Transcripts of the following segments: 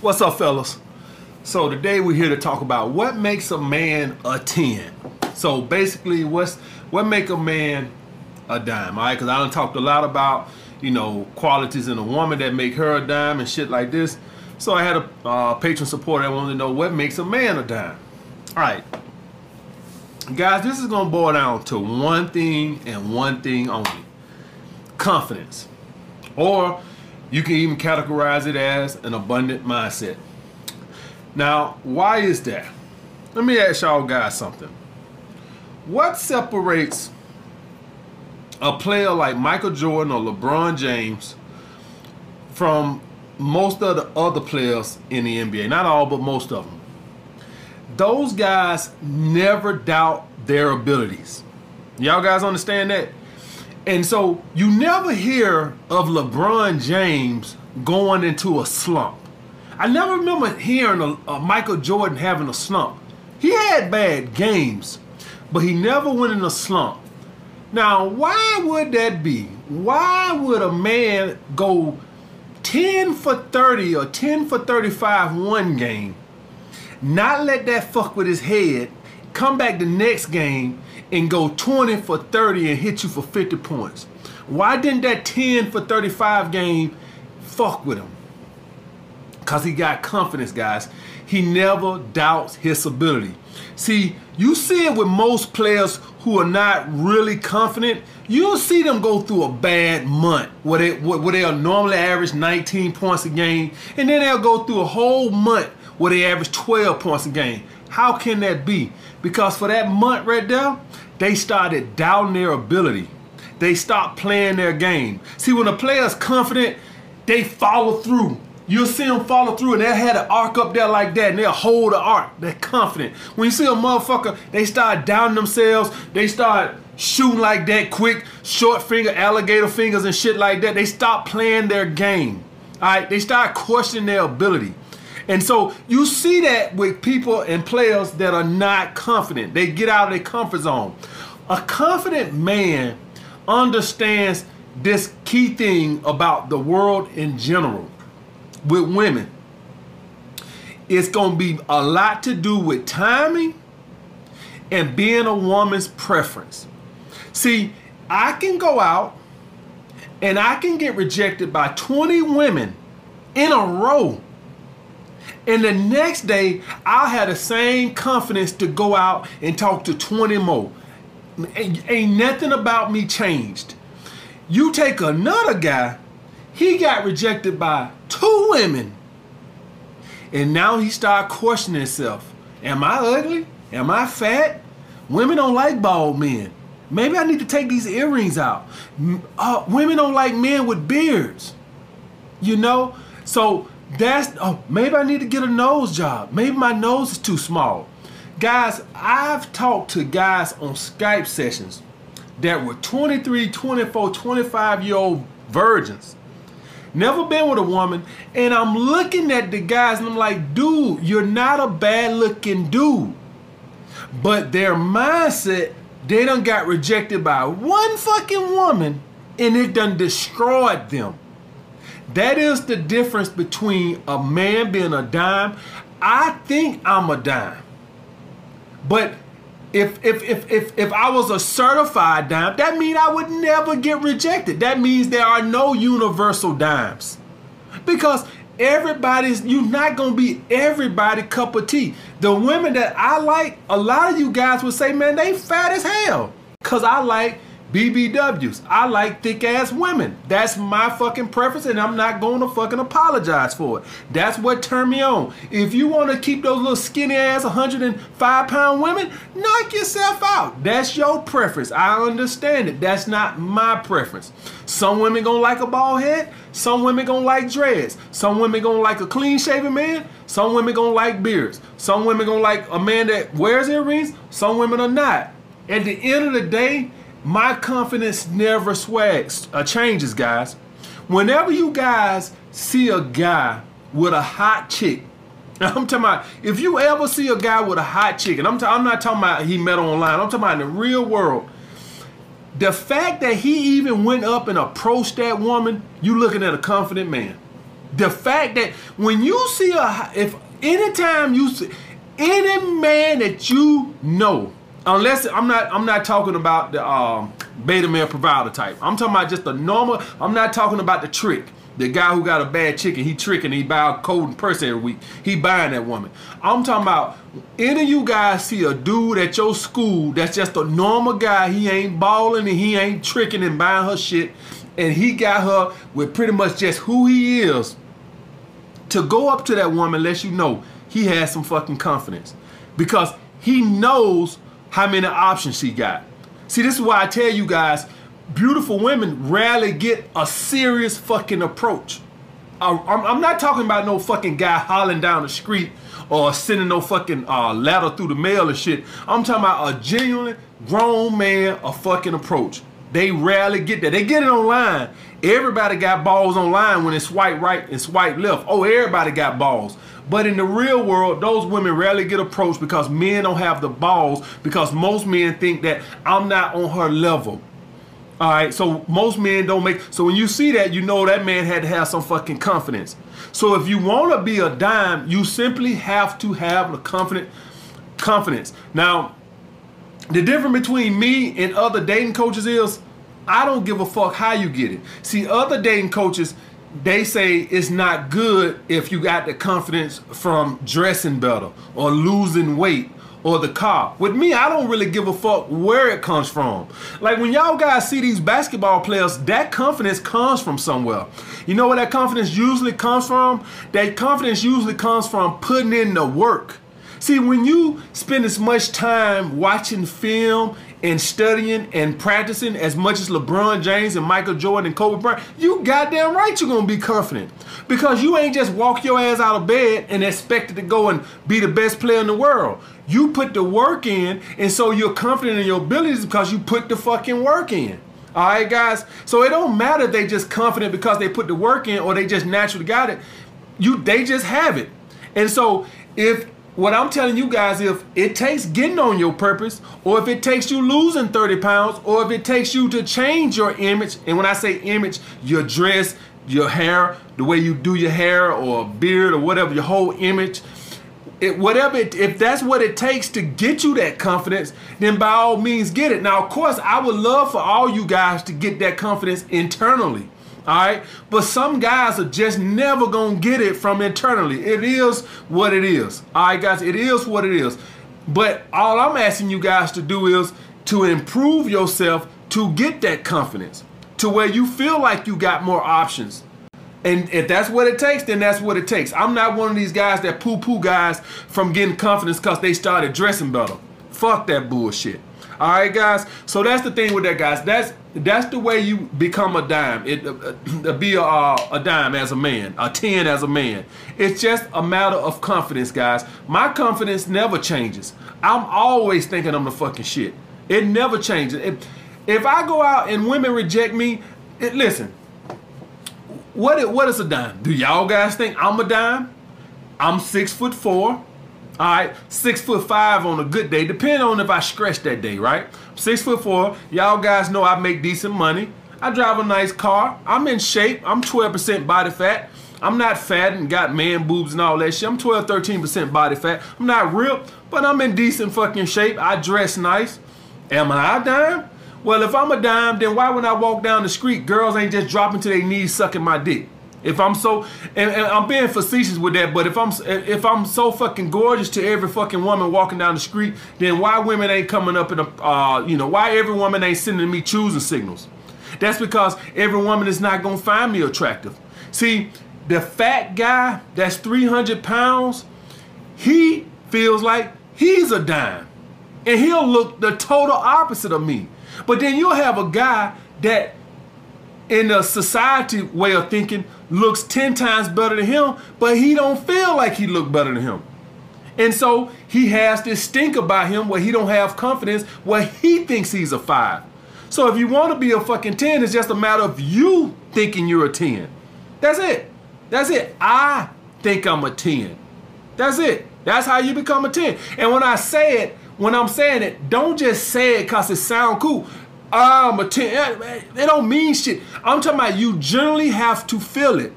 What's up, fellas? So today we're here to talk about what makes a man a 10. So basically, what's what make a man a dime, all right? Because I done talked a lot about, you know, qualities in a woman that make her a dime and shit like this. So I had a uh, Patreon supporter that wanted to know what makes a man a dime. All right. Guys, this is going to boil down to one thing and one thing only. Confidence. Or you can even categorize it as an abundant mindset. Now, why is that? Let me ask y'all guys something. What separates a player like Michael Jordan or LeBron James from most of the other players in the NBA? Not all, but most of them. Those guys never doubt their abilities. Y'all guys understand that? And so you never hear of LeBron James going into a slump. I never remember hearing a, a Michael Jordan having a slump. He had bad games, but he never went in a slump. Now, why would that be? Why would a man go 10 for 30 or 10 for 35 one game, not let that fuck with his head, come back the next game and go 20 for 30 and hit you for 50 points? Why didn't that 10 for 35 game fuck with him? Because he got confidence, guys. He never doubts his ability. See, you see it with most players who are not really confident. You'll see them go through a bad month where, they, where they'll normally average 19 points a game, and then they'll go through a whole month where they average 12 points a game. How can that be? Because for that month right there, they started doubting their ability. They stopped playing their game. See, when a player's confident, they follow through. You'll see them follow through and they'll have the arc up there like that and they'll hold the arc. They're confident. When you see a motherfucker, they start doubting themselves. They start shooting like that quick, short finger, alligator fingers and shit like that. They stop playing their game. All right, they start questioning their ability. And so you see that with people and players that are not confident. They get out of their comfort zone. A confident man understands this key thing about the world in general with women. It's going to be a lot to do with timing and being a woman's preference. See, I can go out and I can get rejected by 20 women in a row. And the next day, I had the same confidence to go out and talk to 20 more. Ain't, ain't nothing about me changed. You take another guy, he got rejected by two women. And now he started questioning himself. Am I ugly? Am I fat? Women don't like bald men. Maybe I need to take these earrings out. Uh, women don't like men with beards. You know? So that's, oh, maybe I need to get a nose job. Maybe my nose is too small. Guys, I've talked to guys on Skype sessions that were 23, 24, 25 year old virgins never been with a woman, and I'm looking at the guys and I'm like, dude, you're not a bad looking dude. But their mindset, they done got rejected by one fucking woman and it done destroyed them. That is the difference between a man being a dime. I think I'm a dime. But if if if if if I was a certified dime, that means I would never get rejected. That means there are no universal dimes. Because everybody's you're not gonna be everybody cup of tea. The women that I like, a lot of you guys would say, man, they fat as hell. Cause I like BBWs. I like thick ass women. That's my fucking preference, and I'm not going to fucking apologize for it. That's what turned me on. If you want to keep those little skinny ass 105 pound women, knock yourself out. That's your preference. I understand it. That's not my preference. Some women gonna like a bald head. Some women gonna like dreads. Some women gonna like a clean shaven man. Some women gonna like beards. Some women gonna like a man that wears earrings. Some women are not. At the end of the day, my confidence never swags, uh, changes, guys. Whenever you guys see a guy with a hot chick, I'm talking about if you ever see a guy with a hot chick, and I'm, I'm not talking about he met online, I'm talking about in the real world. The fact that he even went up and approached that woman, you looking at a confident man. The fact that when you see a if anytime you see any man that you know, unless I'm not I'm not talking about the um, beta male provider type. I'm talking about just the normal. I'm not talking about the trick. The guy who got a bad chicken, he tricking, he buy a cold purse every week. He buying that woman. I'm talking about any of you guys see a dude at your school that's just a normal guy. He ain't balling and he ain't tricking and buying her shit. And he got her with pretty much just who he is to go up to that woman lets you know he has some fucking confidence. Because he knows how many options she got. See, this is why I tell you guys, beautiful women rarely get a serious fucking approach. I'm not talking about no fucking guy hollering down the street or sending no fucking uh, ladder through the mail and shit. I'm talking about a genuine grown man a fucking approach. They rarely get that. They get it online. Everybody got balls online when it's swipe right and swipe left. Oh, everybody got balls. But in the real world, those women rarely get approached because men don't have the balls because most men think that I'm not on her level. All right, so most men don't make. So when you see that, you know that man had to have some fucking confidence. So if you want to be a dime, you simply have to have the confident confidence. Now, the difference between me and other dating coaches is I don't give a fuck how you get it. See, other dating coaches, they say it's not good if you got the confidence from dressing better or losing weight or the car. With me, I don't really give a fuck where it comes from. Like when y'all guys see these basketball players, that confidence comes from somewhere. You know where that confidence usually comes from? That confidence usually comes from putting in the work. See, when you spend as much time watching film and studying and practicing as much as LeBron James and Michael Jordan and Kobe Bryant, you goddamn right you're gonna be confident. Because you ain't just walk your ass out of bed and expected to go and be the best player in the world. You put the work in, and so you're confident in your abilities because you put the fucking work in. All right, guys. So it don't matter if they just confident because they put the work in or they just naturally got it. You they just have it. And so if what I'm telling you guys, if it takes getting on your purpose, or if it takes you losing 30 pounds, or if it takes you to change your image, and when I say image, your dress, your hair, the way you do your hair or beard or whatever, your whole image, it, whatever, it, if that's what it takes to get you that confidence, then by all means get it. Now, of course, I would love for all you guys to get that confidence internally. All right. But some guys are just never going to get it from internally. It is what it is. All right, guys. It is what it is. But all I'm asking you guys to do is to improve yourself to get that confidence to where you feel like you got more options. And if that's what it takes, then that's what it takes. I'm not one of these guys that poo poo guys from getting confidence because they started dressing better. Fuck that bullshit. All right, guys. So that's the thing with that, guys. That's that's the way you become a dime. It uh, uh, be a, uh, a dime as a man, a ten as a man. It's just a matter of confidence, guys. My confidence never changes. I'm always thinking I'm the fucking shit. It never changes. If, if I go out and women reject me, it, listen. What what is a dime? Do y'all guys think I'm a dime? I'm six foot four. All right, six foot five on a good day, depending on if I stretch that day, right? Six foot four. Y'all guys know I make decent money. I drive a nice car. I'm in shape. I'm 12% body fat. I'm not fat and got man boobs and all that shit. I'm 12, 13% body fat. I'm not ripped, but I'm in decent fucking shape. I dress nice. Am I a dime? Well, if I'm a dime, then why when I walk down the street, girls ain't just dropping to their knees sucking my dick? If I'm so, and, and, I'm being facetious with that, but if I'm if I'm so fucking gorgeous to every fucking woman walking down the street, then why women ain't coming up in a, uh, you know, why every woman ain't sending me choosing signals? That's because every woman is not gonna find me attractive. See, the fat guy that's 300 pounds, he feels like he's a dime, and he'll look the total opposite of me. But then you'll have a guy that, in the society way of thinking, looks 10 times better than him, but he don't feel like he look better than him. And so he has this stink about him where he don't have confidence, where he thinks he's a five. So if you want to be a fucking 10, it's just a matter of you thinking you're a 10. That's it. That's it. I think I'm a 10. That's it. That's how you become a 10. And when I say it, when I'm saying it, don't just say it because it sound cool. I'm a 10. Eh, they don't mean shit. I'm talking about you generally have to feel it.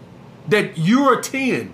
that you're a 10.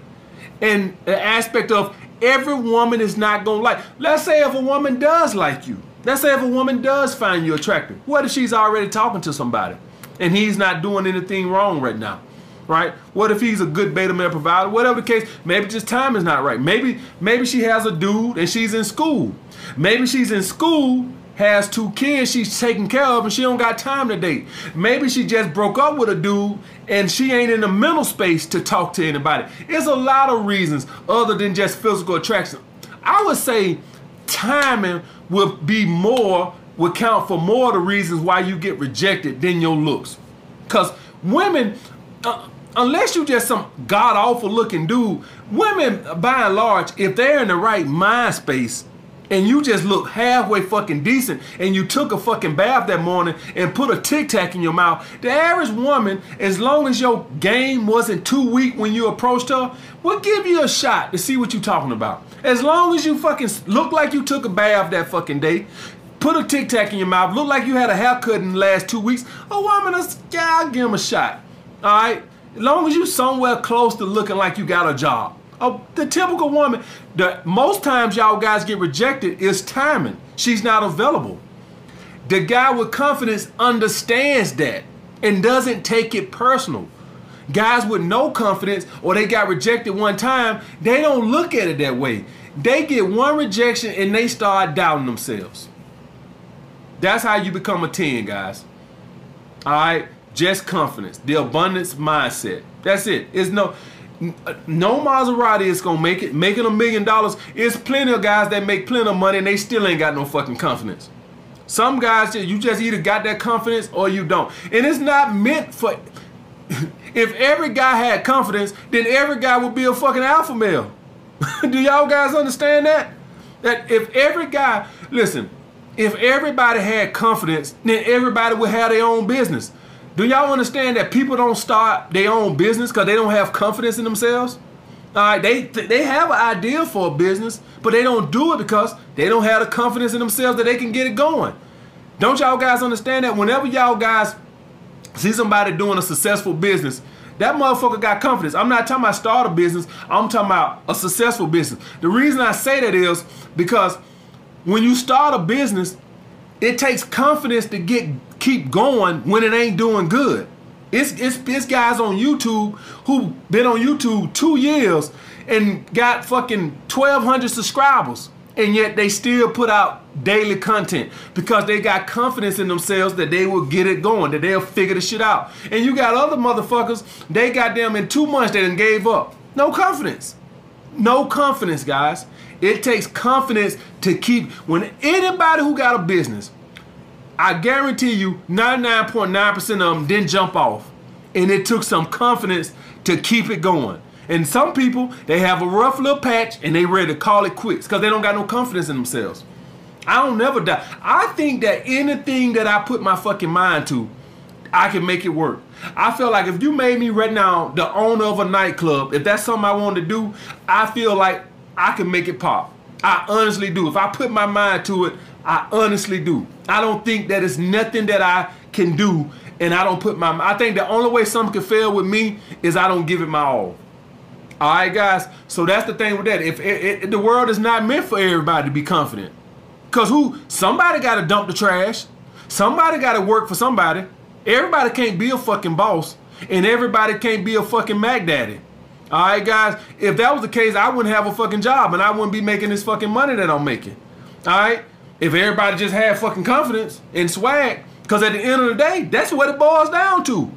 And the aspect of every woman is not gonna like. Let's say if a woman does like you. Let's say if a woman does find you attractive. What if she's already talking to somebody and he's not doing anything wrong right now? Right? What if he's a good beta male provider? Whatever the case, maybe just time is not right. Maybe maybe she has a dude and she's in school. Maybe she's in school has two kids she's taking care of and she don't got time to date. Maybe she just broke up with a dude and she ain't in the mental space to talk to anybody. It's a lot of reasons other than just physical attraction. I would say timing would be more, would count for more of the reasons why you get rejected than your looks. Because women, uh, unless you just some god awful looking dude, women by and large, if they're in the right mind space, and you just look halfway fucking decent and you took a fucking bath that morning and put a tic tac in your mouth, the average woman, as long as your game wasn't too weak when you approached her, will give you a shot to see what you're talking about. As long as you fucking look like you took a bath that fucking day, put a tic tac in your mouth, look like you had a haircut in the last two weeks, a woman, yeah, I'll give him a shot. All right? As long as you somewhere close to looking like you got a job. Oh, the typical woman, the most times y'all guys get rejected is timing. She's not available. The guy with confidence understands that and doesn't take it personal. Guys with no confidence or they got rejected one time, they don't look at it that way. They get one rejection and they start doubting themselves. That's how you become a 10, guys. All right? Just confidence, the abundance mindset. That's it. It's no no Maserati is gonna make it. Making a million dollars. It's plenty of guys that make plenty of money and they still ain't got no fucking confidence. Some guys, you just either got that confidence or you don't. And it's not meant for. if every guy had confidence, then every guy would be a fucking alpha male. Do y'all guys understand that? That if every guy, listen, if everybody had confidence, then everybody would have their own business. Do y'all understand that people don't start their own business because they don't have confidence in themselves? All right, they they have an idea for a business, but they don't do it because they don't have the confidence in themselves that they can get it going. Don't y'all guys understand that? Whenever y'all guys see somebody doing a successful business, that motherfucker got confidence. I'm not talking about start a business. I'm talking about a successful business. The reason I say that is because when you start a business, it takes confidence to get keep going when it ain't doing good. It's, it's, it's guys on YouTube who been on YouTube two years and got fucking 1,200 subscribers. And yet they still put out daily content because they got confidence in themselves that they will get it going, that they'll figure the shit out. And you got other motherfuckers, they got them in two months they done gave up. No confidence. No confidence, guys. It takes confidence to keep, when anybody who got a business, I guarantee you 99.9% of them didn't jump off. And it took some confidence to keep it going. And some people, they have a rough little patch and they ready to call it quits because they don't got no confidence in themselves. I don't never die. I think that anything that I put my fucking mind to, I can make it work. I feel like if you made me right now the owner of a nightclub, if that's something I want to do, I feel like I can make it pop. I honestly do. If I put my mind to it, I honestly do. I don't think that it's nothing that I can do and I don't put my I think the only way something can fail with me is I don't give it my all. All right, guys. So that's the thing with that. If it, it, the world is not meant for everybody to be confident, cause who somebody got to dump the trash, somebody got to work for somebody. Everybody can't be a fucking boss, and everybody can't be a fucking Mac Daddy. All right, guys. If that was the case, I wouldn't have a fucking job, and I wouldn't be making this fucking money that I'm making. All right. If everybody just had fucking confidence and swag, because at the end of the day, that's what it boils down to.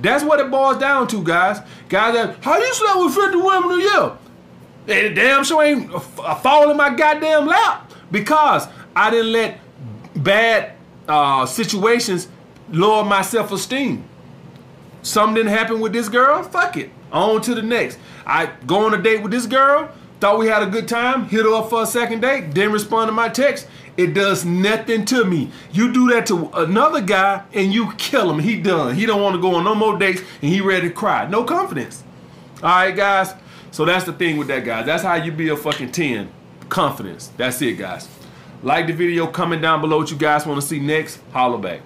That's what it boils down to, guys. Guys, that, how you slept with 50 women a year? And damn sure ain't a fall in my goddamn lap because I didn't let bad uh, situations lower my self-esteem. Something didn't happen with this girl, fuck it. On to the next. I go on a date with this girl, thought we had a good time, hit her up for a second date, didn't respond to my text, it does nothing to me. You do that to another guy and you kill him. He done. He don't want to go on no more dates and he ready to cry. No confidence. All right, guys. So that's the thing with that, guys. That's how you be a fucking 10. Confidence. That's it, guys. Like the video, comment down below what you guys want to see next. Holla back.